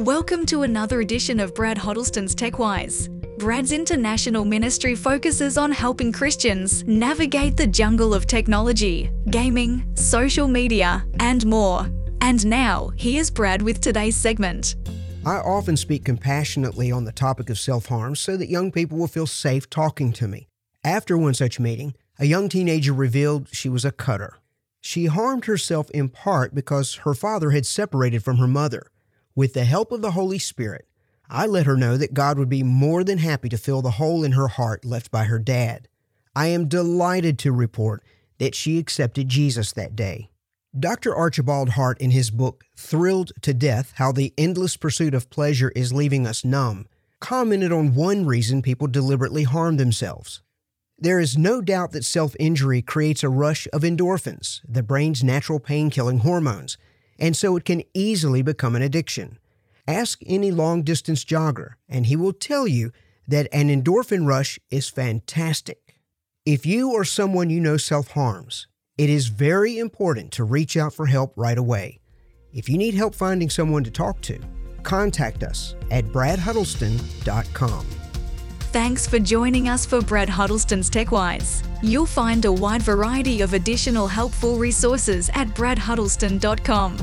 Welcome to another edition of Brad Huddleston's TechWise. Brad's international ministry focuses on helping Christians navigate the jungle of technology, gaming, social media, and more. And now, here's Brad with today's segment. I often speak compassionately on the topic of self harm so that young people will feel safe talking to me. After one such meeting, a young teenager revealed she was a cutter. She harmed herself in part because her father had separated from her mother. With the help of the Holy Spirit, I let her know that God would be more than happy to fill the hole in her heart left by her dad. I am delighted to report that she accepted Jesus that day. Dr. Archibald Hart, in his book Thrilled to Death How the Endless Pursuit of Pleasure is Leaving Us Numb, commented on one reason people deliberately harm themselves. There is no doubt that self injury creates a rush of endorphins, the brain's natural pain killing hormones, and so it can easily become an addiction. Ask any long distance jogger, and he will tell you that an endorphin rush is fantastic. If you or someone you know self harms, it is very important to reach out for help right away. If you need help finding someone to talk to, contact us at bradhuddleston.com. Thanks for joining us for Brad Huddleston's TechWise. You'll find a wide variety of additional helpful resources at bradhuddleston.com.